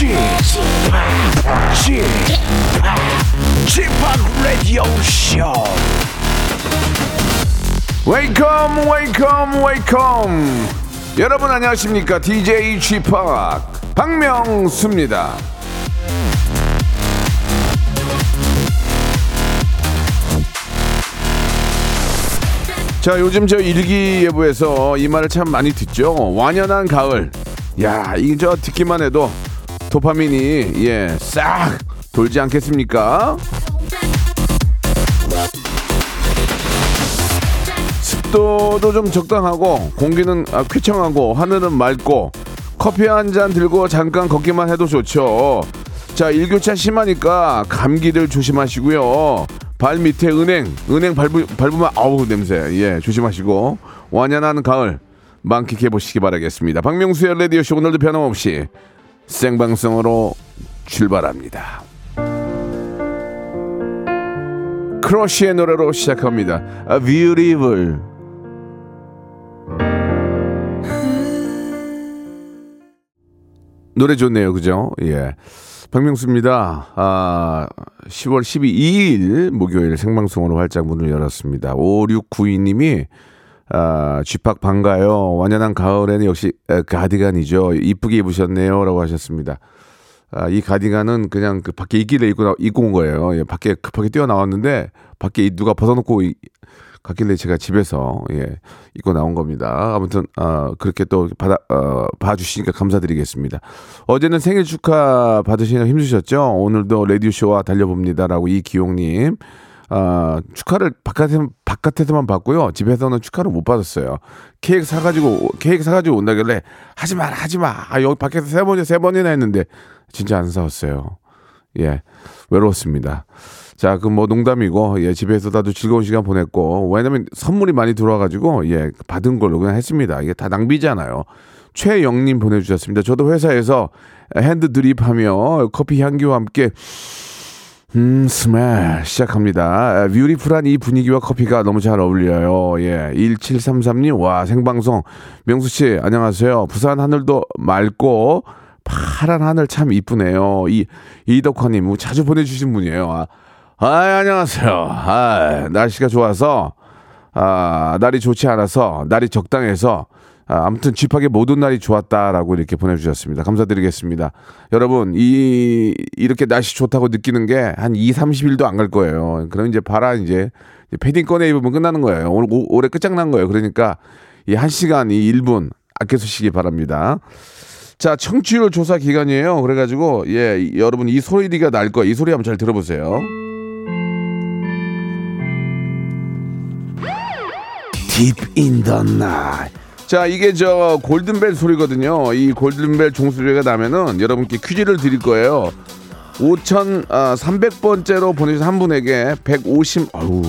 p Radio Show. Welcome, welcome, welcome. 여러분 안녕하십니까? DJ p 박명수입니다. 자, 요즘 저 일기예보에서 이 말을 참 많이 듣죠. 완연한 가을. 야, 이저 듣기만 해도 도파민이 예, 싹 돌지 않겠습니까? 습도도 좀 적당하고 공기는 아, 쾌청하고 하늘은 맑고 커피 한 잔 들고 잠깐 걷기만 해도 좋죠. 자, 일교차 심하니까 감기들 조심하시고요. 발 밑에 은행, 은행 밟으, 밟으면 아우 냄새. 예, 조심하시고 완연한 가을 만끽해 보시기 바라겠습니다. 박명수의 라디오 쇼 오늘도 변함없이 생방송으로 출발합니다. 크러쉬의 노래로 시작합니다. A Beautiful. 노래 좋네요, 그죠? 예. 박명수입니다. 아, 10월 12일 목요일 생방송으로 활짝 문을 열었습니다. 5692님이 아, 쥐팍 반가요. 완연한 가을에는 역시 에, 가디건이죠. 이쁘게 입으셨네요. 라고 하셨습니다. 아, 이 가디건은 그냥 그 밖에 있길래 입고, 나, 입고 온 거예요. 예, 밖에 급하게 뛰어나왔는데 밖에 누가 벗어놓고 이- 갔길래 제가 집에서 예, 입고 나온 겁니다. 아무튼 아, 그렇게 또 받아 어, 봐주시니까 감사드리겠습니다. 어제는 생일 축하 받으시느라 힘드셨죠? 오늘도 라디오 쇼와 달려봅니다라고 이기용님 아, 축하를 바깥에 바깥에서만 받고요. 집에서는 축하를 못 받았어요. 케이크 사가지고 케이크 사가지고 온다길래 하지 마, 하지 마. 아, 여기 밖에서 세 번이 세 번이나 했는데 진짜 안 사왔어요. 예, 외로웠습니다. 자, 그 뭐 농담이고, 예, 집에서 다도 즐거운 시간 보냈고, 왜냐면 선물이 많이 들어와가지고, 예, 받은 걸로 그냥 했습니다. 이게 다 낭비잖아요. 최영님 보내주셨습니다. 저도 회사에서 hand drip하며 커피 향기와 함께 음, 스멜 시작합니다. 뷰티풀한 이 분위기와 커피가 너무 잘 어울려요. 예, 1733님, 와, 생방송. 명수씨, 안녕하세요. 부산 하늘도 맑고, 파란 하늘 참 이쁘네요. 이, 이덕화님, 뭐 자주 보내주신 분이에요. 아, 아 안녕하세요. 아, 날씨가 좋아서, 아, 날이 좋지 않아서, 날이 적당해서, 아, 아무튼 쥐팍의 모든 날이 좋았다라고 이렇게 보내주셨습니다. 감사드리겠습니다. 여러분, 이, 이렇게 날씨 좋다고 느끼는 게 한 2, 30일도 안 갈 거예요. 그럼 이제 봐라, 이제. 패딩 꺼내 입으면 끝나는 거예요. 오늘, 오- 올해 끝장난 거예요. 그러니까 이 1시간, 이 1분 아껴 쓰시기 바랍니다. 자, 청취율 조사 기간이에요. 그래가지고, 예, 여러분 이 소리가 날 거예요. 이 소리 한번 잘 들어보세요. Deep in. 자, 이게 저 골든벨 소리거든요. 이 골든벨 종소리가 나면은 여러분께 퀴즈를 드릴 거예요. 5,300번째로 보내주신 한 분에게 150, 아우,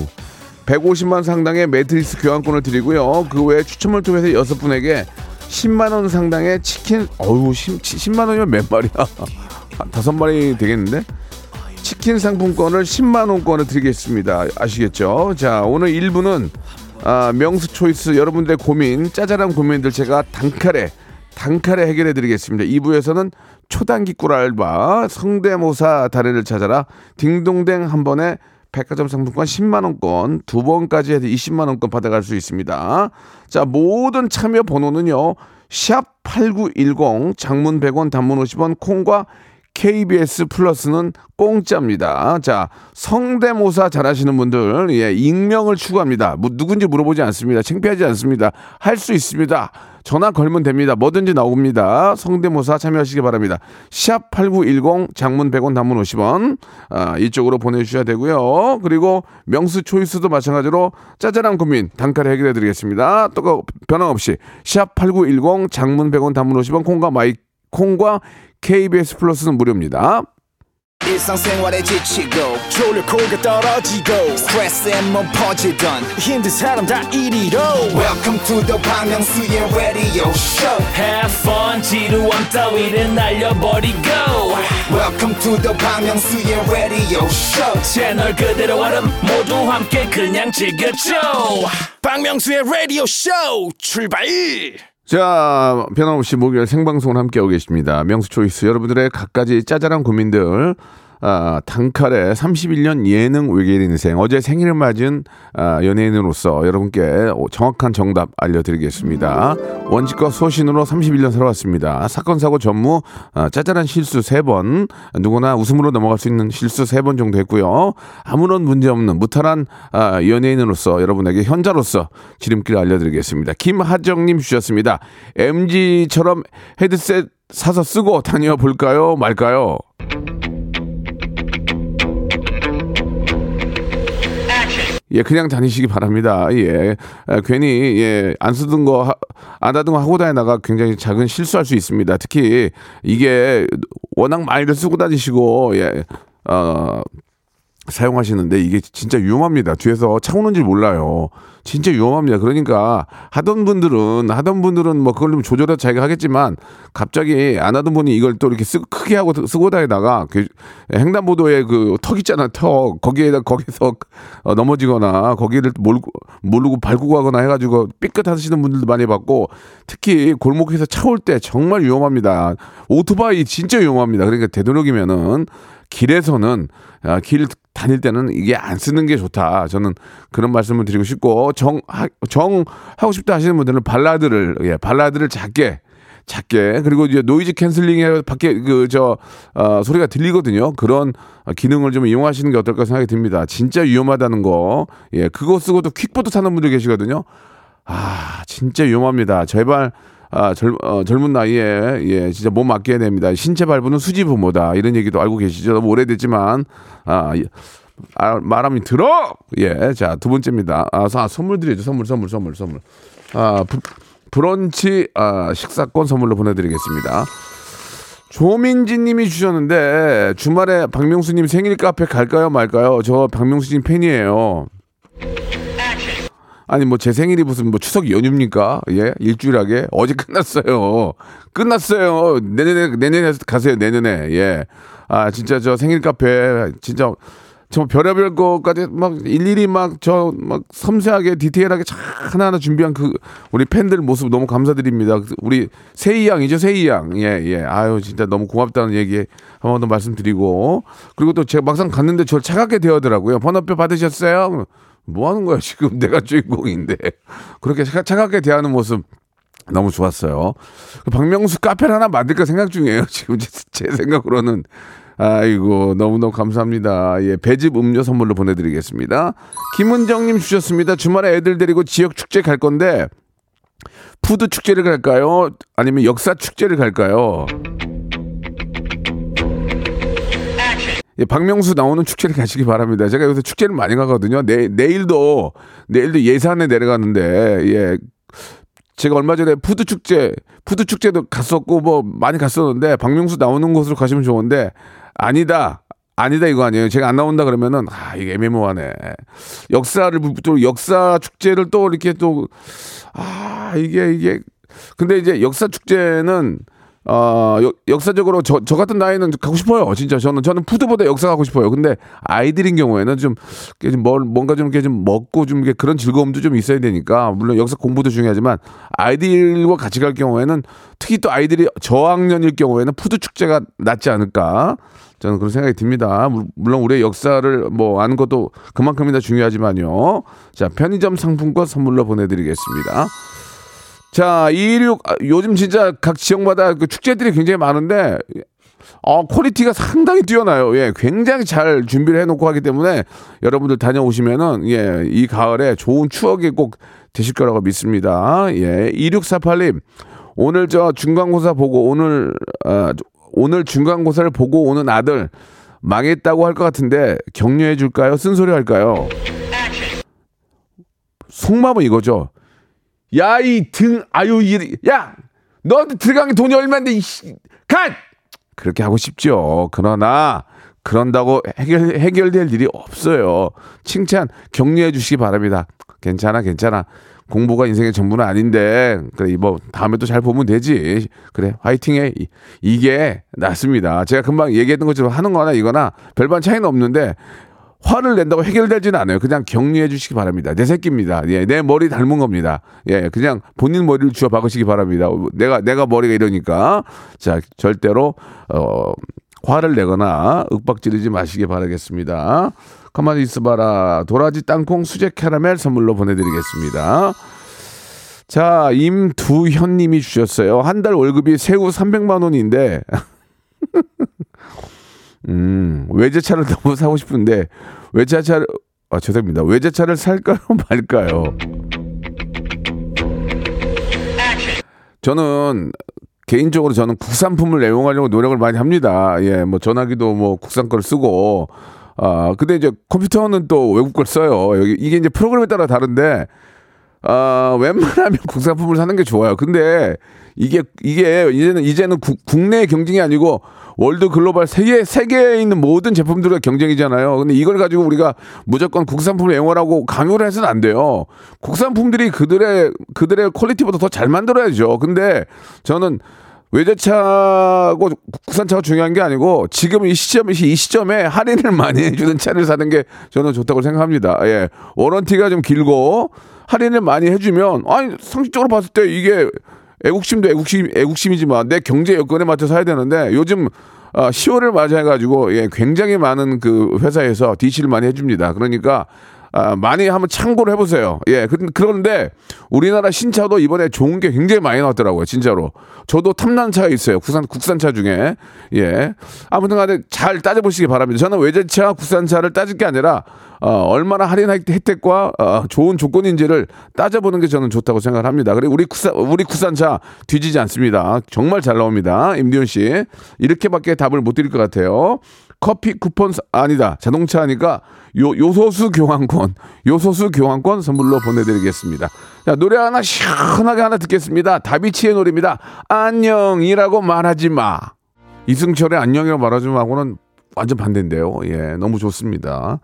150만 상당의 매트리스 교환권을 드리고요. 그 외에 추첨을 통해서 여섯 분에게 10만 원 상당의 치킨, 어우, 10, 만 원이면 몇 마리야? 한 다섯 마리 되겠는데? 치킨 상품권을 10만 원권을 드리겠습니다. 아시겠죠? 자, 오늘 1부는 아, 명수 초이스 여러분들의 고민, 짜잘한 고민들 제가 단칼에 단칼에 해결해 드리겠습니다. 2부에서는 초단기 꿀알바, 성대모사 달인을 찾아라, 딩동댕 한 번에 백화점 상품권 10만 원권, 두 번까지 해서 20만 원권 받아갈 수 있습니다. 자, 모든 참여 번호는요. 샵 8910 장문 100원 단문 50원 콩과 KBS 플러스는 공짜입니다. 자, 성대모사 잘하시는 분들, 예, 익명을 추구합니다. 뭐, 누군지 물어보지 않습니다. 창피하지 않습니다. 할 수 있습니다. 전화 걸면 됩니다. 뭐든지 나옵니다. 성대모사 참여하시기 바랍니다. 샵 8910 장문 100원 단문 50원 아, 이쪽으로 보내주셔야 되고요. 그리고 명수 choice도 마찬가지로 짜잘한 고민 단칼에 해결해 드리겠습니다. 또 변함없이 샵 8910 장문 100원 단문 50원 콩과 마이K 콩과 KBS 플러스는 무료입니다. 일상생활에 지치고, 졸려 코가 떨어지고, 스트레스에 몸 퍼지던, 힘든 사람 다 이리로. welcome to the Bang Myung-soo's radio show. Have fun 지루함 따위를 날려버리고. Welcome to the Bang Myung-soo's radio show. 채널 그대로 얼음 모두 함께 그냥 즐겨줘. 박명수의 라디오 쇼 출발 자, 변함없이 목요일 생방송을 함께하고 계십니다. 명수 초이스 여러분들의 갖가지 짜잘한 고민들 아, 단칼에 31년 예능 외계인 인생 어제 생일을 맞은 아, 연예인으로서 여러분께 정확한 정답 알려드리겠습니다. 원칙과 소신으로 31년 살아왔습니다. 사건 사고 전무 아, 짜잘한 실수 3번 누구나 웃음으로 넘어갈 수 있는 실수 3번 정도 했고요. 아무런 문제 없는 무탈한 아, 연예인으로서 여러분에게 현자로서 지름길 알려드리겠습니다. 김하정님 주셨습니다. MG처럼 헤드셋 사서 쓰고 다녀 볼까요 말까요? 예, 그냥 다니시기 바랍니다. 예. 아, 괜히, 예, 안 쓰던 거, 하- 안 하던 거 하고 다니다가 굉장히 작은 실수할 수 있습니다. 특히 이게 워낙 많이들 쓰고 다니시고, 예, 어, 사용하시는데 이게 진짜 위험합니다. 뒤에서 차 오는 줄 몰라요. 진짜 위험합니다. 그러니까 하던 분들은 하던 분들은 뭐 그걸 좀 조절해서 자기가 하겠지만 갑자기 안 하던 분이 이걸 또 이렇게 쓰, 크게 하고 쓰고 다니다가 그 횡단보도에 그 턱 있잖아 턱 거기에다 거기서 어, 넘어지거나 거기를 몰고 모르고 밟고 가거나 해가지고 삐끗하시는 분들도 많이 봤고 특히 골목에서 차 올 때 정말 위험합니다. 오토바이 진짜 위험합니다. 그러니까 되도록이면은 길에서는 아, 길 다닐 때는 이게 안 쓰는 게 좋다. 저는 그런 말씀을 드리고 싶고 정, 하, 정 하고 싶다 하시는 분들은 발라드를 예, 발라드를 작게 작게 그리고 이제 noise canceling에 밖에 그 저 어, 소리가 들리거든요. 그런 기능을 좀 이용하시는 게 어떨까 생각이 듭니다. 진짜 위험하다는 거. 예, 그거 쓰고도 킥보드 타는 분들 계시거든요. 아, 진짜 위험합니다. 제발 아, 젊, 어, 젊은 나이에 예, 진짜 몸 아껴야 됩니다. 신체 발부는 수지 부모다. 이런 얘기도 알고 계시죠. 너무 오래됐지만 아, 예. 아 말하면 들어. 예. 자, 두 번째입니다. 아, 사- 선물 드리죠. 선물 선물 선물 선물. 아, 브, 브런치 아, 식사권 선물로 보내 드리겠습니다. 조민지 님이 주셨는데 주말에 박명수 님 생일 카페 갈까요 말까요? 저 박명수 님 팬이에요. 아니 뭐 제 생일이 무슨 뭐 추석 연휴입니까? 예 일주일하게 어제 끝났어요. 끝났어요. 내년에 내년에 가세요 내년에 예. 아 진짜 저 생일 카페 진짜 저 별의별 것까지 막 일일이 막 저막 섬세하게 디테일하게 참 하나하나 준비한 그 우리 팬들 모습 너무 감사드립니다. 우리 세희 양이죠 세희 양. 예 예. 아유 진짜 너무 고맙다는 얘기 한 번 더 말씀드리고 그리고 또 제가 막상 갔는데 저를 차갑게 대하더라고요. 번호표 받으셨어요? 뭐 하는 거야 지금 내가 주인공인데 그렇게 차- 차갑게 대하는 모습 너무 좋았어요. 그 박명수 카페를 하나 만들까 생각 중이에요. 지금 제, 제 생각으로는 아이고 너무너무 감사합니다. 예, 배즙 음료 선물로 보내드리겠습니다. 김은정님 주셨습니다. 주말에 애들 데리고 지역 축제 갈 건데 푸드 축제를 갈까요? 아니면 역사 축제를 갈까요? 예, 박명수 나오는 축제를 가시기 바랍니다. 제가 요새 축제를 많이 가거든요. 내, 내일도, 내일도 예산에 내려가는데, 예. 제가 얼마 전에 푸드 축제, 푸드 축제도 갔었고, 뭐, 많이 갔었는데, 박명수 나오는 곳으로 가시면 좋은데, 아니다. 아니다 이거 아니에요. 제가 안 나온다 그러면은 아 이게 애매모하네. 역사를 또 역사 축제를 또 이렇게 또 아 이게 이게 근데 이제 역사 축제는 어 역, 역사적으로 저, 저 같은 나이는 가고 싶어요. 진짜 저는 저는 푸드보다 역사 가고 싶어요. 근데 아이들인 경우에는 좀, 좀 뭘, 뭔가 좀 이렇게 좀 먹고 좀 그런 즐거움도 좀 있어야 되니까 물론 역사 공부도 중요하지만 아이들과 같이 갈 경우에는 특히 또 아이들이 저학년일 경우에는 푸드 축제가 낫지 않을까. 저는 그런 생각이 듭니다. 물- 물론 우리의 역사를 뭐 아는 것도 그만큼이나 중요하지만요. 자, 편의점 상품권 선물로 보내드리겠습니다. 자, 216 아, 요즘 진짜 각 지역마다 그 축제들이 굉장히 많은데 어, quality가 상당히 뛰어나요. 예, 굉장히 잘 준비를 해놓고 하기 때문에 여러분들 다녀오시면은 예, 이 가을에 좋은 추억이 꼭 되실 거라고 믿습니다. 예, 2648님 오늘 저 중간고사 보고 오늘 아, 오늘 중간고사를 보고 오는 아들 망했다고 할 것 같은데 격려해 줄까요? 쓴소리 할까요? 속마음은 이거죠. 야 이 등 아유 이야 너한테 들어간 게 돈이 얼마인데 갓 그렇게 하고 싶죠. 그러나 그런다고 해결, 해결될 일이 없어요. 칭찬, 격려해 주시기 바랍니다. 괜찮아, 괜찮아. 공부가 인생의 전부는 아닌데, 그래, 뭐, 다음에 또 잘 보면 되지. 그래, 화이팅해. 이- 이게 낫습니다. 제가 금방 얘기했던 것처럼 하는 거나 이거나 별반 차이는 없는데, 화를 낸다고 해결되지는 않아요. 그냥 격려해 주시기 바랍니다. 내 새끼입니다. 예, 내 머리 닮은 겁니다. 예, 그냥 본인 머리를 주워 박으시기 바랍니다. 내가, 내가 머리가 이러니까. 자, 절대로, 어, 화를 내거나 윽박지르지 마시기 바라겠습니다. 가만히 있어봐라. 도라지 땅콩 수제 캐러멜 선물로 보내드리겠습니다. 자, 임두현님이 주셨어요. 한 달 월급이 세후 300만 원인데, 음, 외제차를 너무 사고 싶은데, 외제차를, 아, 죄송합니다. 외제차를 살까요, 말까요? 저는 개인적으로 저는 국산품을 애용하려고 노력을 많이 합니다. 예, 뭐 전화기도 뭐 국산 걸 쓰고, 아, 근데 이제 컴퓨터는 또 외국 걸 써요. 여기 이게 이제 프로그램에 따라 다른데, 아, 웬만하면 국산품을 사는 게 좋아요. 근데 이게 이게 이제는 이제는 국, 국내 경쟁이 아니고 world global 세계 세계에 있는 모든 제품들의 경쟁이잖아요. 근데 이걸 가지고 우리가 무조건 국산품을 애용하라고 강요를 해서는 안 돼요. 국산품들이 그들의 그들의 quality보다 더 잘 만들어야죠. 근데 저는 외제차고 국산차가 중요한 게 아니고 지금 이 시점 이 시점에 할인을 많이 해주는 차를 사는 게 저는 좋다고 생각합니다. 예, warranty가 좀 길고 할인을 많이 해주면 아니 상식적으로 봤을 때 이게 애국심도 애국심 애국심이지만 내 경제 여건에 맞춰 사야 되는데 요즘 아, 10월을 맞이해가지고 예, 굉장히 많은 그 회사에서 DC를 많이 해줍니다. 그러니까 아, 많이 한번 참고를 해보세요. 예, 그- 그런데 우리나라 신차도 이번에 좋은 게 굉장히 많이 나왔더라고요, 진짜로. 저도 탐난 차가 있어요, 국산 국산차 중에. 예, 아무튼간에 잘 따져보시기 바랍니다. 저는 외제차, 국산차를 따질 게 아니라 어, 얼마나 할인 혜택과 어, 좋은 조건인지를 따져보는 게 저는 좋다고 생각을 합니다. 그리고 우리 국산 우리 국산차 뒤지지 않습니다. 정말 잘 나옵니다, 임디훈 씨. 이렇게밖에 답을 못 드릴 것 같아요. 커피 쿠폰 사- 아니다 자동차 하니까 요 요소수 교환권 요소수 교환권 선물로 보내드리겠습니다. 자 노래 하나 시원하게 하나 듣겠습니다. 다비치의 노래입니다. 안녕이라고 말하지 마. 이승철의 안녕이라고 말하지 마하고는 완전 반대인데요. 예 너무 좋습니다.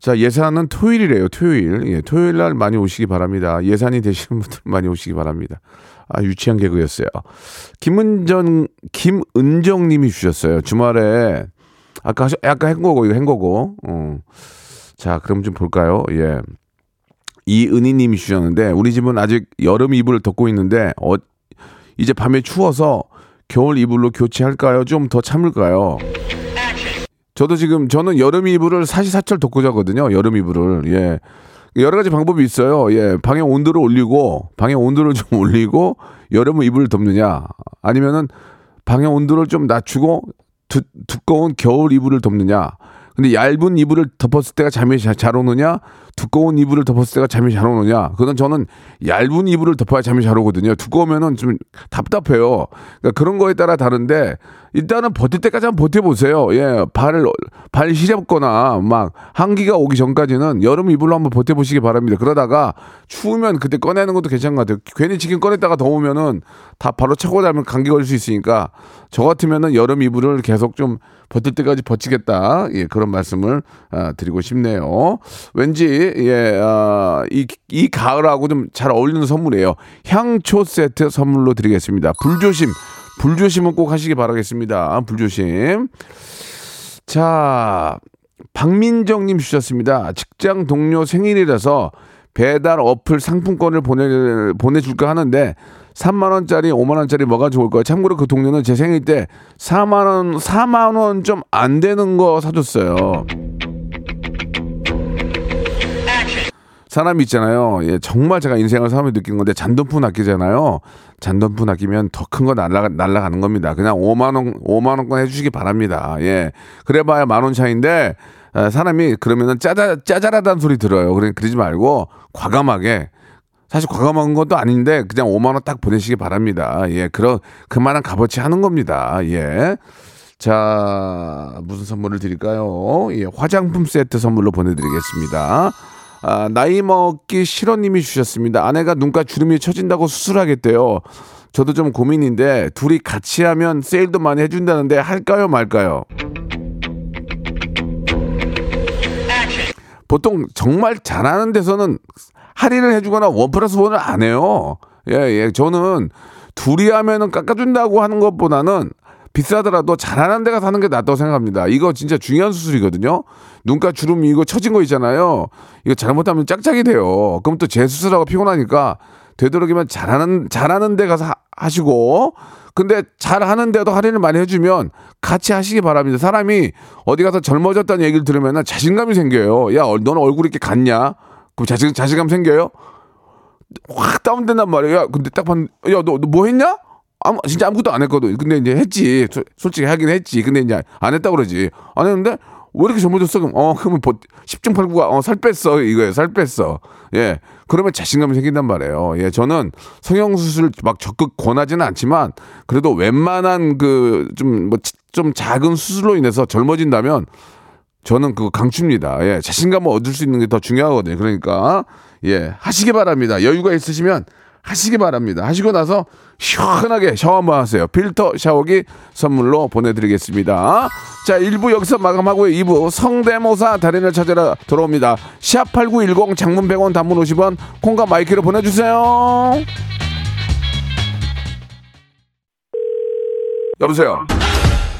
자 예산은 토요일이래요. 토요일 예 토요일 날 많이 오시기 바랍니다. 예산이 되시는 분들 많이 오시기 바랍니다. 아 유치한 개그였어요. 김은정 김은정님이 주셨어요. 주말에 아까 하셔, 아까 한 거고 이거 한 거고. 어. 자, 그럼 좀 볼까요? 예. 이은희님이 주셨는데 우리 집은 아직 여름 이불을 덮고 있는데 어, 이제 밤에 추워서 겨울 이불로 교체할까요? 좀 더 참을까요? 저도 지금 저는 여름 이불을 사시사철 덮고 자거든요. 여름 이불을 예. 여러 가지 방법이 있어요. 예, 방의 온도를 올리고 방의 온도를 좀 올리고 여름 이불을 덮느냐, 아니면은 방의 온도를 좀 낮추고 두, 두꺼운 겨울 이불을 덮느냐. 근데 얇은 이불을 덮었을 때가 잠이 자- 잘 오느냐, 두꺼운 이불을 덮었을 때가 잠이 잘 오느냐. 그건 저는 얇은 이불을 덮어야 잠이 잘 오거든요. 두꺼우면은 좀 답답해요. 그러니까 그런 거에 따라 다른데 일단은 버틸 때까지 한번 버텨보세요. 예, 발을 발 시렵거나 막 한기가 오기 전까지는 여름 이불로 한번 버텨보시기 바랍니다. 그러다가 추우면 그때 꺼내는 것도 괜찮은 것 같아요. 괜히 지금 꺼냈다가 더우면은 다 바로 차고 자면 감기 걸릴 수 있으니까 저 같으면은 여름 이불을 계속 좀 버틸 때까지 버티겠다. 예, 그런 말씀을 아, 드리고 싶네요. 왠지 예, 아, 이, 이 가을하고 좀 잘 어울리는 선물이에요. 향초 세트 선물로 드리겠습니다. 불조심, 불조심은 꼭 하시기 바라겠습니다. 불조심. 자, 박민정님 주셨습니다. 직장 동료 생일이라서 배달 어플 상품권을 보내, 보내줄까 하는데 3만원짜리, 5만원짜리 뭐가 좋을까요? 참고로 그 동료는 제 생일 때 4만원, 4만원 좀 안 되는 거 사줬어요. 사람이 있잖아요. 예, 정말 제가 인생을 살면서 느낀 건데 잔돈푼 아끼잖아요. 잔돈푼 아끼면 더 큰 거 날라가, 날라가는 겁니다. 그냥 5만 원, 5만 원권 해주시기 바랍니다. 예. 그래봐야 만 원 차인데, 아, 사람이 그러면은 짜자, 짜잘하다는 소리 들어요. 그러니 그러지 말고 과감하게 사실 과감한 것도 아닌데 그냥 5만 원 딱 보내시기 바랍니다. 예, 그런 그만한 값어치 하는 겁니다. 예. 자, 무슨 선물을 드릴까요? 예, 화장품 세트 선물로 보내드리겠습니다. 아, 나이 먹기 싫어님이 주셨습니다. 아내가 눈가 주름이 처진다고 수술하겠대요. 저도 좀 고민인데 둘이 같이 하면 세일도 많이 해준다는데 할까요 말까요? 보통 정말 잘하는 데서는 할인을 해주거나 원 플러스 원을 안 해요. 예, 예. 저는 둘이 하면은 깎아준다고 하는 것보다는 비싸더라도 잘하는 데가 사는 게 낫다고 생각합니다. 이거 진짜 중요한 수술이거든요. 눈가 주름 이거 처진 거 있잖아요. 이거 잘못하면 짝짝이 돼요. 그럼 또 재수술하고 피곤하니까 되도록이면 잘하는 잘하는 데 가서 하, 하시고 근데 잘하는 데도 할인을 많이 해주면 같이 하시기 바랍니다. 사람이 어디 가서 젊어졌다는 얘기를 들으면 자신감이 생겨요. 야, 너는 얼굴이 이렇게 같냐? 그럼 자신, 자신감 생겨요? 확 다운된단 말이에요. 야, 근데 딱 봤는데, 야, 너, 너 뭐 했냐? 아무, 진짜 아무것도 안 했거든. 근데 이제 했지. 소- 솔직히 하긴 했지. 근데 이제 안 했다고 그러지. 안 했는데, 왜 이렇게 젊어졌어? 그럼, 어, 그러면 보, 10중 8구가, 어, 살 뺐어. 이거예요. 살 뺐어. 예. 그러면 자신감이 생긴단 말이에요. 예. 저는 성형 수술 막 적극 권하지는 않지만, 그래도 웬만한 그, 좀, 뭐, 치- 좀 작은 수술로 인해서 젊어진다면, 저는 그거 강추입니다. 예, 자신감을 얻을 수 있는 게 더 중요하거든요. 그러니까 예, 하시기 바랍니다. 여유가 있으시면 하시기 바랍니다. 하시고 나서 시원하게 샤워 한번 하세요. 필터 샤워기 선물로 보내드리겠습니다. 자, 1부 여기서 마감하고요. 2부 성대모사 달인을 찾아라 돌아옵니다. 샵8910 장문 100원 단문 50원 콩과 마이K로 보내주세요. 여보세요.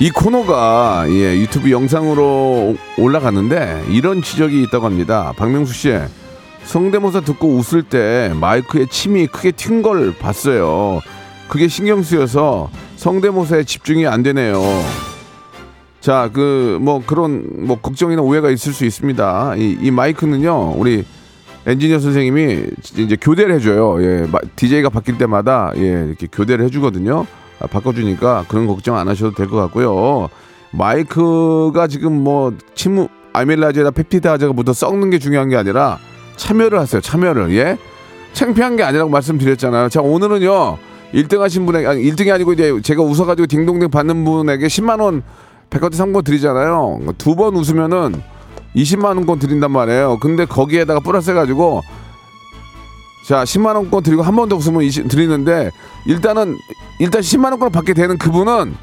이 코너가 예, 유튜브 영상으로 올라갔는데 이런 지적이 있다고 합니다. 박명수 씨 성대모사 듣고 웃을 때 마이크에 침이 크게 튄 걸 봤어요. 그게 신경 쓰여서 성대모사에 집중이 안 되네요. 자, 그 뭐 그런 뭐 걱정이나 오해가 있을 수 있습니다. 이, 이 마이크는요, 우리 엔지니어 선생님이 이제 교대를 해줘요. 예, DJ가 바뀔 때마다 예, 이렇게 교대를 해주거든요. 아, 바꿔주니까 그런 걱정 안 하셔도 될 것 같고요. 마이크가 지금 뭐 침무 아밀라제나 펩티드아제가 묻어 썩는 게 중요한 게 아니라 참여를 하세요. 참여를 예, 창피한 게 아니라고 말씀드렸잖아요. 자, 오늘은요. 1등 하신 분에게 아니 1등이 아니고 이제 제가 웃어가지고 딩동댕 받는 분에게 10만 원 백화점 상품 드리잖아요. 두 번 웃으면은 20만 원권 드린단 말이에요. 근데 거기에다가 플러스 해가지고 자 10만 원권 드리고 한 번 더 웃으면 20 드리는데 일단은 일단 10만 원권 받게 되는 그분은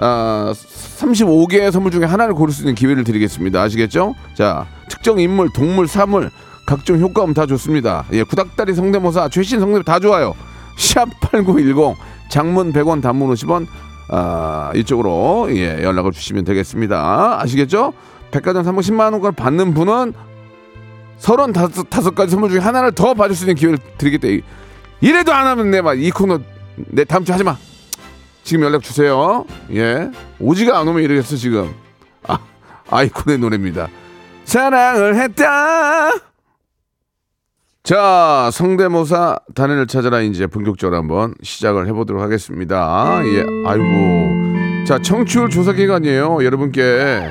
아 35개의 선물 중에 하나를 고를 수 있는 기회를 드리겠습니다. 아시겠죠? 자 특정 인물, 동물, 사물 각종 효과음 다 좋습니다. 예, 구닥다리 성대모사, 최신 성대모사 다 좋아요. 샵 8910 장문 100원 단문 50원 아, 이쪽으로 예, 연락을 주시면 되겠습니다. 아시겠죠? 백화점 상품 10만 원권 받는 분은 서른 다섯 가지 선물 중에 하나를 더 받을 수 있는 기회를 때문에 이래도 안 하면 내말이 코너 내 다음 주 하지 마. 지금 연락 주세요. 예, 오지가 안 오면 이러겠어 지금. 아, 아이콘의 노래입니다. 사랑을 했다. 자, 성대모사 단연을 찾아라 이제 본격적으로 한번 시작을 해보도록 하겠습니다. 예, 아이고. 자, 청취율 조사 기간이에요. 여러분께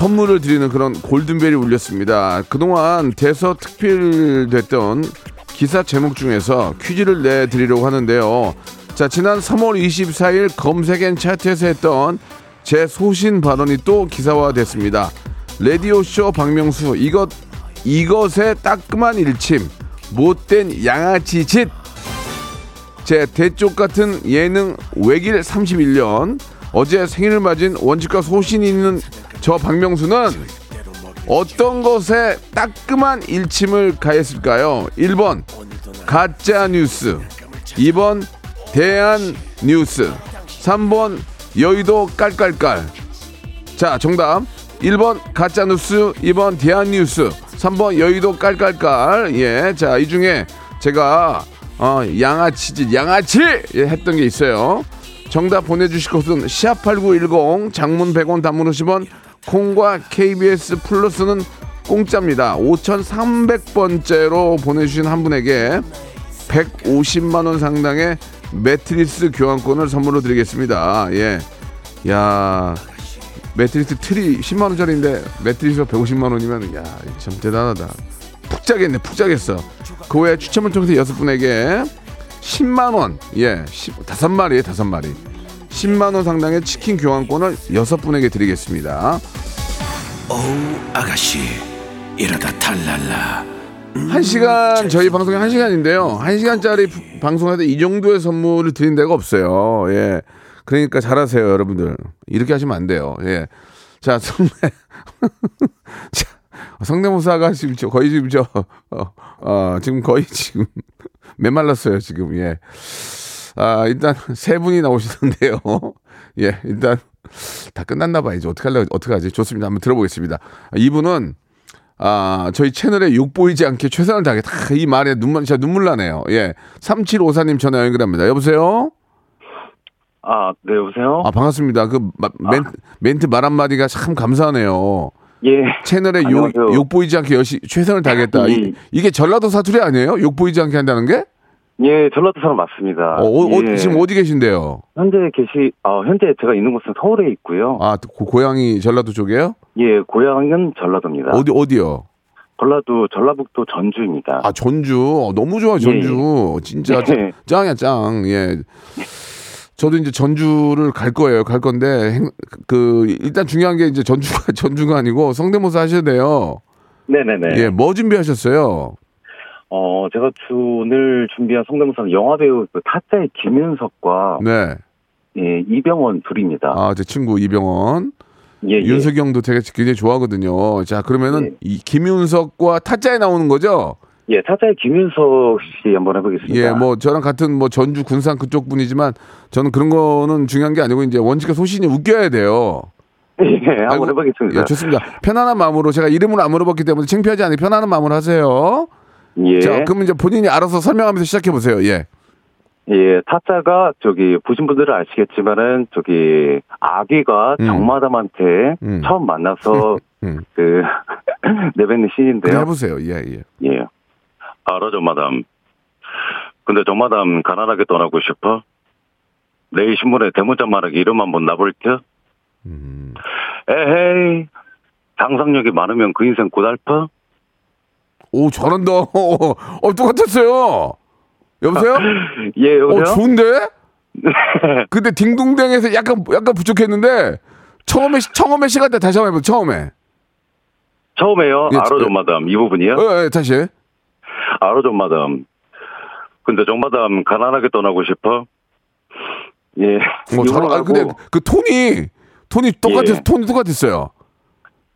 선물을 드리는 그런 골든벨이 울렸습니다. 그동안 대서특필됐던 기사 제목 중에서 퀴즈를 내드리려고 하는데요. 자, 지난 3월 24일 검색엔 차트에서 했던 제 소신 발언이 또 기사화됐습니다. 라디오쇼 박명수 이것 이것의 따끔한 일침 못된 양아치 짓 제 대쪽 같은 예능 외길 31년 어제 생일을 맞은 원칙과 소신이 있는 저 박명수는 어떤 것에 따끔한 일침을 가했을까요? 1번 가짜 뉴스. 2번 대한 뉴스. 3번 여의도 깔깔깔. 자 정답. 1번 가짜 뉴스. 2번 대한 뉴스. 3번 여의도 깔깔깔. 예자 이 중에 제가 어, 양아치짓 양아치! 예, 했던 게 있어요. 정답 보내주실 것은 시합8910 장문 100원 단문 50원 콩과 KBS 플러스는 공짜입니다 5300번째로 보내주신 한 분에게 150만 원 상당의 매트리스 교환권을 선물로 드리겠습니다. 예. 야. 매트리스 틀이 10만 원짜리인데 매트리스가 150만 원이면 야, 참 대단하다. 푹 자겠네. 푹 자겠어. 그 외에 추첨을 통해서 여섯 분에게 10만 원. 예. 10, 다섯 마리, 다섯 마리. 10만 원 상당의 치킨 교환권을 여섯 분에게 드리겠습니다. 어우 아가씨 이러다 탈랄라 한 시간 저희 방송이 한 시간인데요. 한 시간짜리 방송에서 이 정도의 선물을 드린 데가 없어요. 예. 그러니까 잘하세요, 여러분들. 이렇게 하시면 안 돼요. 예. 자, 성대 자, 성대모사가 지금 저 거의 지금 저 어, 어, 지금 거의 지금 메말랐어요, 지금. 예. 아, 일단 세 분이 나오시는데요. 예, 일단 다 끝났나 봐요. 이제 어떻게 할래? 어떻게 하지? 좋습니다. 한번 들어보겠습니다. 이분은 아, 저희 채널에 욕 보이지 않게 최선을 다하겠다. 아, 이 말에 눈물, 진짜 눈물 나네요. 예. 3754님 전화 연결합니다. 여보세요? 아, 네, 여보세요? 아, 반갑습니다. 그, 마, 멘, 멘트 말 한마디가 참 감사하네요. 예. 채널에 욕, 안녕하세요. 욕 보이지 않게 열시 최선을 다하겠다. 이, 예. 이게 전라도 사투리 아니에요? 욕 보이지 않게 한다는 게? 예, 전라도 사람 맞습니다. 어, 어, 어, 예. 지금 어디 계신데요? 현재 계시, 아, 현재 제가 있는 곳은 서울에 있고요. 아, 고, 고향이 전라도 쪽이에요? 예, 고향은 전라도입니다. 어디, 어디요? 전라도, 전라북도 전주입니다. 아, 전주. 어, 너무 좋아, 전주. 진짜 예. 짱, 짱이야, 짱. 예. 저도 이제 전주를 갈 거예요. 갈 건데, 행- 그, 일단 중요한 게 이제 전주가, 전주가 아니고 성대모사 하셔야 돼요. 네네네. 예, 뭐 준비하셨어요? 어, 제가 주, 오늘 준비한 성대모사는 영화배우 그 타짜의 김윤석과, 네. 예, 이병헌 둘입니다. 아, 제 친구 이병헌. 예, 예. 윤석이 형도 되게 굉장히 좋아하거든요. 자, 그러면은 예. 이 김윤석과 타짜에 나오는 거죠? 예, 타짜의 김윤석 씨 한번 해보겠습니다. 예, 뭐 저랑 같은 뭐 전주 군산 그쪽 분이지만 저는 그런 거는 중요한 게 아니고 이제 원칙과 소신이 웃겨야 돼요. 예, 한번 아이고, 해보겠습니다. 예, 좋습니다. 편안한 마음으로 제가 이름을 안 물어봤기 때문에 창피하지 않게 편안한 마음으로 하세요. 예. 자, 그럼 이제 본인이 알아서 설명하면서 시작해 보세요. 예. 예, 타짜가 저기 보신 분들은 아시겠지만은 저기 아기가 음. 정마담한테 음. 처음 만나서 음. 그 내뱉는 그래 씬인데요. 해보세요. 예, 예. 예. 알아 정마담. 근데 정마담 가난하게 떠나고 싶어? 내일 신문에 대문자 말하기 이름 한번 나볼게. 음. 에헤이. 상상력이 많으면 그 인생 고달퍼? 오, 잘한다. 어, 똑같았어요. 여보세요? 예, 여보세요? 어, 좋은데? 근데 딩동댕에서 약간 약간 부족했는데 처음에 시- 처음에 시간 때 다시 한번 해보 처음에. 처음에요. 예, 알아 저- 정마담 이 부분이요? 어, 예, 다시. 알아 정마담. 근데 정마담 가난하게 떠나고 싶어? 예. 뭐 잘, 이걸 아 근데 그 톤이 톤이 똑같았 예. 톤이 똑같았어요.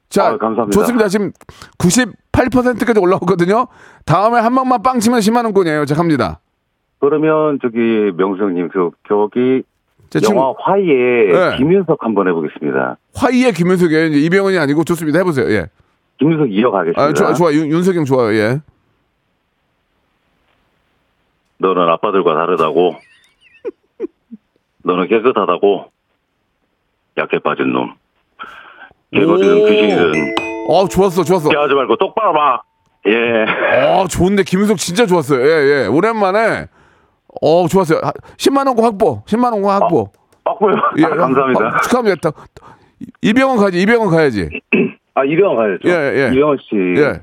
자, 아, 감사합니다. 좋습니다. 지금 98%까지 올라오거든요. 다음에 한 방만 빵 치면 10만 원권이에요. 자, 갑니다. 그러면 저기 명수 형님 그 저기 영화 화이에 네. 김윤석 한번 해보겠습니다. 화이의 김윤석이에요. 이제 이병헌이 아니고 좋습니다. 해보세요. 예. 김윤석 이어가겠습니다. 아, 좋아, 좋아. 윤, 윤석이 형 좋아요. 예. 너는 아빠들과 다르다고. 너는 깨끗하다고. 약해 빠진 놈. 개구리든 오. 귀신이든 어, 좋았어, 좋았어. 깨하지 말고 똑바로 봐. 예. 어, 좋은데 김윤석 진짜 좋았어요. 예, 예. 오랜만에 어, 좋았어요. 아, 10만 원권 확보. 10만 원권 확보. 맞고요. 예, 아, 감사합니다. 어, 축하합니다. 다- 이병헌 가야지. 이병헌 가야지. 아 이병헌 가야죠. 예, 예. 이병헌 씨는 예.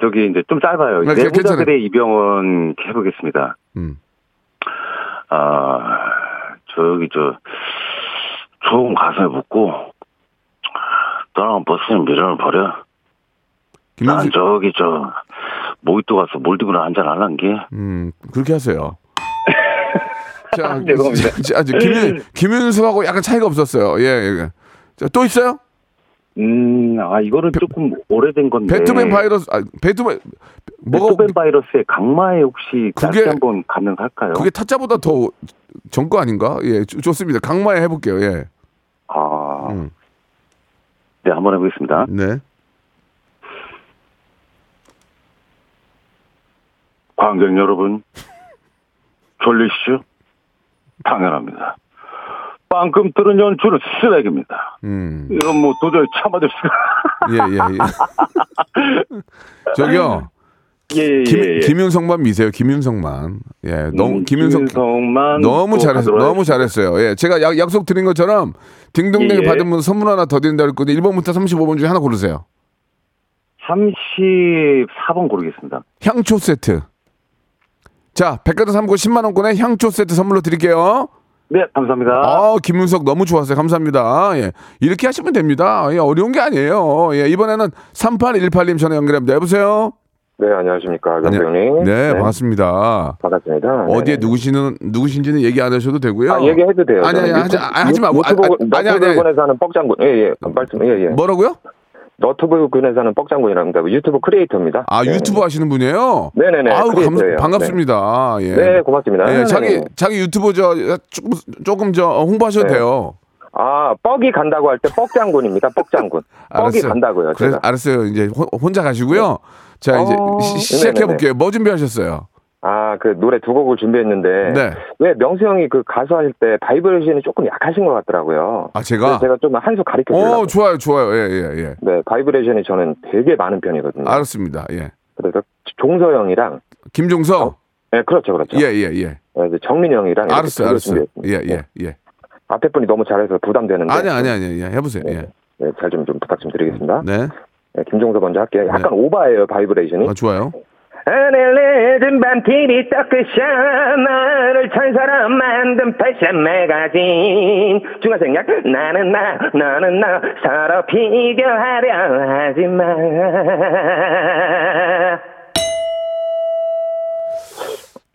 저기 이제 좀 짧아요. 네. 내부자들의 이병헌 해보겠습니다. 음. 아, 저기, 저, 좋은 가슴에 묻고, 떠 나간 버스는 미련을 버려. 난 김윤석 저기, 저, 모히또 가서 몰디브나 한잔 할란 게. 음, 그렇게 하세요. 자, 죄송합니다. 자, 자, 김윤 김윤석하고 약간 차이가 없었어요. 예, 예. 자, 또 있어요? 음, 아, 이거는 조금 오래된 건데. 배트맨 바이러스, 아, 배트맨, 뭐가, 배트맨 바이러스의 강마에 혹시 그게- 한번 가능할까요? 그게 타짜보다 더 전거 아닌가? 예, 좋- 좋습니다. 강마에 해볼게요, 예. 아, 음. 네, 한번 해보겠습니다. 네. 관객 여러분, 졸리시죠? 당연합니다. 빵금 뜨는 연출은 쓰레기입니다. 음. 이건 뭐 도저히 참아줄 수가. 예, 예, 예. 저기요. 예, 예, 김, 예. 김윤성만 미세요, 김윤성만. 예, 너무, 음, 김윤성. 김윤성만 너무 또 잘했어요. 너무 잘했어요. 예, 제가 약, 약속 드린 것처럼 딩동댕이 예, 예. 받은 분 선물 하나 더 드린다고 했거든요. 1번부터 35번 중에 하나 고르세요. 34번 고르겠습니다. 향초 세트. 자, 백화점 상고 10만 원권에 향초 세트 선물로 드릴게요. 네, 감사합니다. 아, 김윤석 너무 좋았어요. 감사합니다. 예. 이렇게 하시면 됩니다. 예, 어려운 게 아니에요. 예, 이번에는 3818님 전화 연결합니다. 여보세요? 네, 안녕하십니까. 아니, 명수님. 네, 반갑습니다. 반갑습니다. 네. 어디에 누구시는, 누구신지는 얘기 안 하셔도 되고요. 아, 얘기해도 돼요. 아니, 아니, 하지, 하지 마. 아, 유튜브, 아, 아니, 아니. 너튜브군에 사는 뻑장군. 예, 예. 말씀, 예, 예. 뭐라고요? 너튜브 군에 사는 뻑장군이랍니다. 유튜브 크리에이터입니다. 아, 네. 유튜브 하시는 분이에요? 네네네. 아유, 감. 반갑습니다. 예. 네, 고맙습니다. 예, 네. 자기, 자기 유튜브 저, 조금, 조금 저, 홍보하셔도 네. 돼요. 아, 뻑이 간다고 할 때 뻑장군입니다. 뻑장군. 뻑이 알았어요. 간다고요. 그래, 제가. 알았어요. 이제 호- 혼자 가시고요. 자, 이제 어, 시, 작해 네네네. 볼게요. 뭐 준비하셨어요? 아, 그 노래 두 곡을 준비했는데. 네. 왜 명수 형이 그 가수 하실 때 바이브레이션이 조금 약하신 것 같더라고요. 아, 제가? 제가 좀 한 수 가르쳐 드리려고. 어, 좋아요, 좋아요. 예, 예, 예. 네, 바이브레이션이 저는 되게 많은 편이거든요. 알았습니다. 예. 그래서 종서 형이랑 김종서? 네, 그렇죠, 그렇죠. 예, 예, 예. 네, 정민 형이랑 알았어요, 알았어요. 예, 예, 예. 앞에 분이 너무 잘해서 부담되는데. 아니, 아니, 아니, 예. 해 보세요. 예. 네, 잘 좀 좀 부탁 좀 드리겠습니다. 네. 네, 김종서 먼저 할게요. 약간 오바예요, 바이브레이션이. 아, 좋아요. 하늘 늦은 밤 TV 토크쇼 너를 천사로 만든 패션 매거진 중화생략 나는 나 너는 너 서로 비교하려 하지마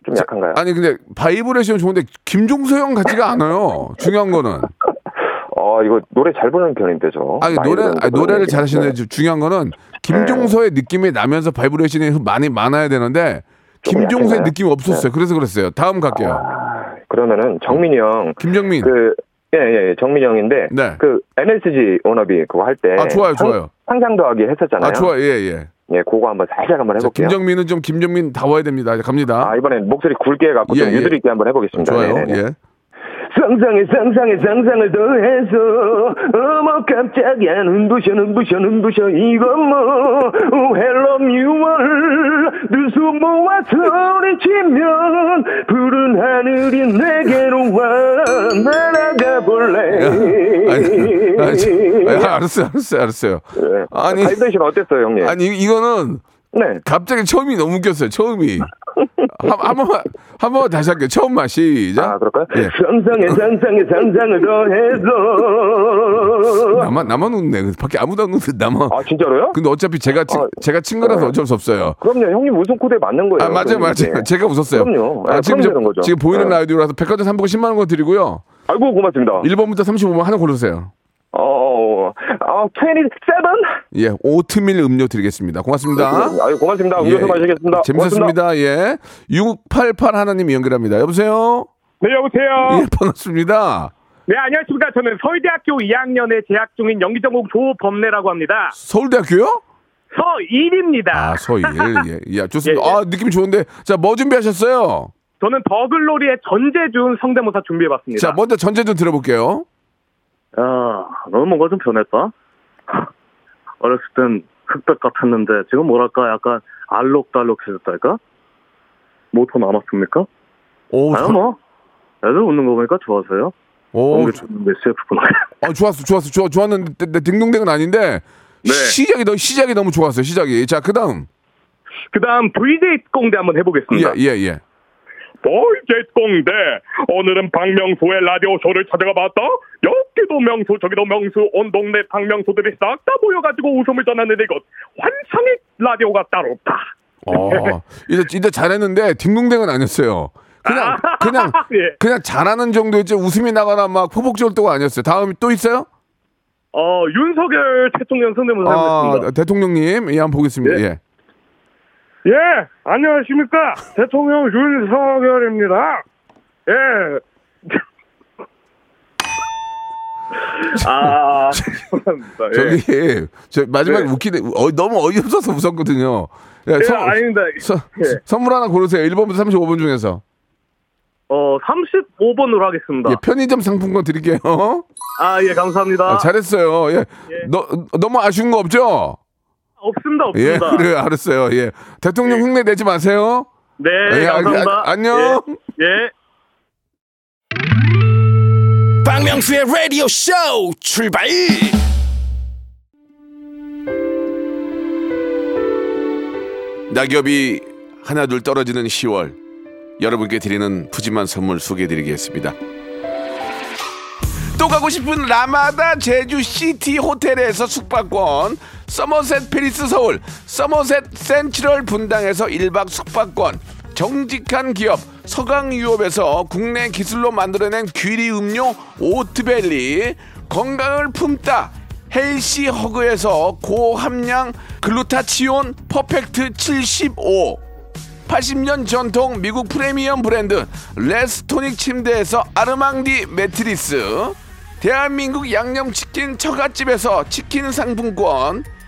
좀 약한가요? 아니, 근데 바이브레이션 좋은데 김종서 형 같지가 않아요. 중요한 거는. 어 이거 노래 잘 부르는 편인데 저 많이 노래, 아니, 노래를. 잘하시는데 네. 중요한 거는 김종서의 느낌이 나면서 바이브레이션이 많이 많아야 되는데 김종서의? 느낌이 없었어요. 그래서 그랬어요. 다음 갈게요. 아, 그러면은 정민이 형 김정민. 그, 예, 예, 예, 정민이 형인데, 네. 그, MSG 워너비 그거 할 때. 아, 좋아요, 좋아요. 상상 더하기 했었잖아요. 아, 좋아요. 예, 예. 예, 그거 한번 살짝 한번 자, 해볼게요. 김정민은 좀 김정민 다워야 됩니다. 갑니다. 아, 이번엔 목소리 굵게 해갖고 예, 좀 예. 유두리 있게 한번 해보겠습니다. 좋아요. 네네네. 예. 상상에 상상에 상상을 더해서 어머 깜짝이야 눈부셔 눈부셔 눈부셔 이건 뭐 hello new world 두손 모아 소리치면 푸른 하늘이 내게로 와 날아가 볼래 아니, 알았어요, 알았어요, 알았어요. 네. 아니, 바이브레이션 어땠어요 형님? 아니 이거는 네. 갑자기 처음이 너무 웃겼어요. 처음이. 한, 한 번만 한 번만 다시 할게요. 처음만 시작. 아 그럴까요? 예. 상상에 상상에 상상을 더해서 나만 나만 웃네. 그 밖에 아무도 안 웃는데 나만. 아 진짜로요? 근데 어차피 제가 친, 아, 제가 친 거라서 네. 어쩔 수 없어요. 그럼요 형님 웃음 코드에 맞는 거예요. 아 맞아요, 맞아요. 그럼요. 제가 웃었어요. 그럼요. 아, 아, 지금 저- 거죠. 지금 보이는 네. 라디오라서 백화점 상품권 10만 원 드리고요. 아이고 고맙습니다. 1번부터 35번 하나 고르세요. 어, 어, 어, 27? 예, 오트밀 음료 드리겠습니다. 고맙습니다. 아유 고맙습니다. 음료수 예, 마시겠습니다. 고맙습니다. 재밌었습니다. 예. 688 하나님이 연결합니다. 여보세요? 네, 여보세요. 예, 반갑습니다. 네, 안녕하십니까. 저는 서울대학교 2학년에 재학 중인 연기전공 조범래라고 합니다. 서울대학교요? 서일입니다. 아, 서일. 예, 예, 좋습니다. 예, 예. 아, 느낌 좋은데. 자, 뭐 준비하셨어요? 저는 더글로리의 전재준 성대모사 준비해봤습니다. 자, 먼저 좀 들어볼게요. 야, 너는 뭔가 좀 변했다. 어렸을 땐 흑백 같았는데 지금 뭐랄까 약간 알록달록해졌달까? 모토 남았습니까? 오, 아유 저- 뭐 애들 웃는 거 보니까 좋아서요. 오, 어, 저- 몇 CF구나. 어, 좋았어, 좋았어, 좋아, 좋았는데, 딩동댕은 아닌데, 네. 시작이 너 시작이 너무 좋았어요, 시작이. 자, 그 다음. 그 다음 VJ 공대 한번 해보겠습니다. 예, 예, 예. VJ 공대 오늘은 박명수의 라디오 쇼를 찾아가 봤다. 여기도 명수 저기도 명수 온 동네 박명수들이 싹 다 모여가지고 웃음을 전하는데 이것 환상의 라디오가 따로 없다. 어, 이제, 이제 잘했는데, 딩동댕은 아니었어요. 그냥, 아, 그냥, 예. 그냥 잘하는 정도였지, 웃음이 나거나 막 포복절도가 아니었어요. 다음이 또 있어요? 어, 윤석열 대통령 성대모사 아. 대통령님, 예, 한번 보겠습니다. 예. 예. 예, 안녕하십니까. 대통령 윤석열입니다. 예. 아, 죄송합니다. 예. 저기, 저 마지막에 네. 웃기네. 어, 너무 어이없어서 웃었거든요. 예, 예, 선- 아닙니다. 서- 예. 선물 하나 고르세요. 1번부터 35번 중에서. 어, 35번으로 하겠습니다. 예, 편의점 상품권 드릴게요. 아, 예, 감사합니다. 아, 잘했어요. 예. 너, 너무 아쉬운 거 없죠? 없습니다, 예, 없습니다. 그래요. 알았어요. 예. 대통령 흉내 내지 마세요. 네, 예, 알- 감사합니다. 아, 안녕. 예. 예. 박명수의 라디오 쇼 출발 낙엽이 하나둘 떨어지는 10월 여러분께 드리는 푸짐한 선물 소개해드리겠습니다. 또 가고 싶은 라마다 제주 시티 호텔에서 숙박권, 서머셋 페리스 서울, 서머셋 센트럴 분당에서 1박 숙박권, 정직한 기업 서강유업에서 국내 기술로 만들어낸 귀리 음료 오트벨리, 건강을 품다 헬시 허그에서 고함량 글루타치온 퍼펙트 75 80년 전통 미국 프리미엄 브랜드 레스토닉 침대에서 아르망디 매트리스 대한민국 양념치킨 처갓집에서 치킨 상품권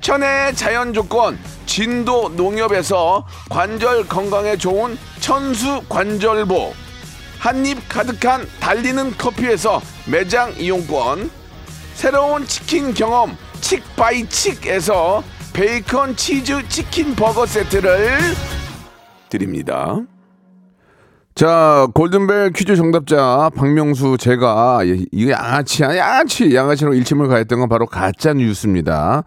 천혜의 자연 조건 진도 농협에서 관절 건강에 좋은 천수 관절보 한입 가득한 달리는 커피에서 매장 이용권 새로운 치킨 경험 칙바이칙에서 베이컨 치즈 치킨 버거 세트를 드립니다. 자, 골든벨 퀴즈 정답자 박명수 제가 예, 이게 양아치 양아치 양아치로 일침을 가했던 건 바로 가짜 뉴스입니다.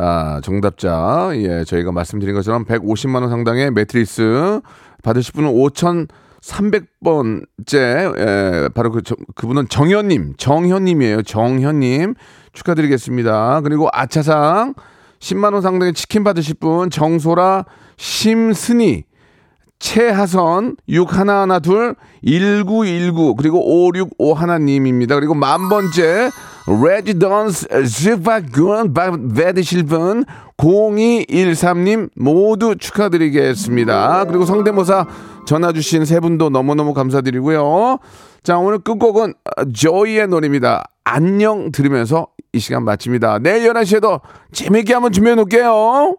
아, 정답자 예, 저희가 말씀드린 것처럼 150만 원 상당의 매트리스 받으실 분은 5,300번째 예, 바로 그 저- 그분은 정현님, 정현님이에요. 정현님 축하드리겠습니다. 그리고 아차상 10만 원 상당의 치킨 받으실 분 정소라, 심순이 최하선 6112 1919 그리고 565 하나님입니다. 그리고 만 번째 레지던스 즈바군 받으실 분 0213님 모두 축하드리겠습니다. 그리고 성대모사 전화 주신 세 분도 너무너무 감사드리고요. 자, 오늘 끝곡은 조이의 노래입니다. 안녕 들으면서 이 시간 마칩니다. 내일 11시에도 재밌게 한번 준비해 놓을게요.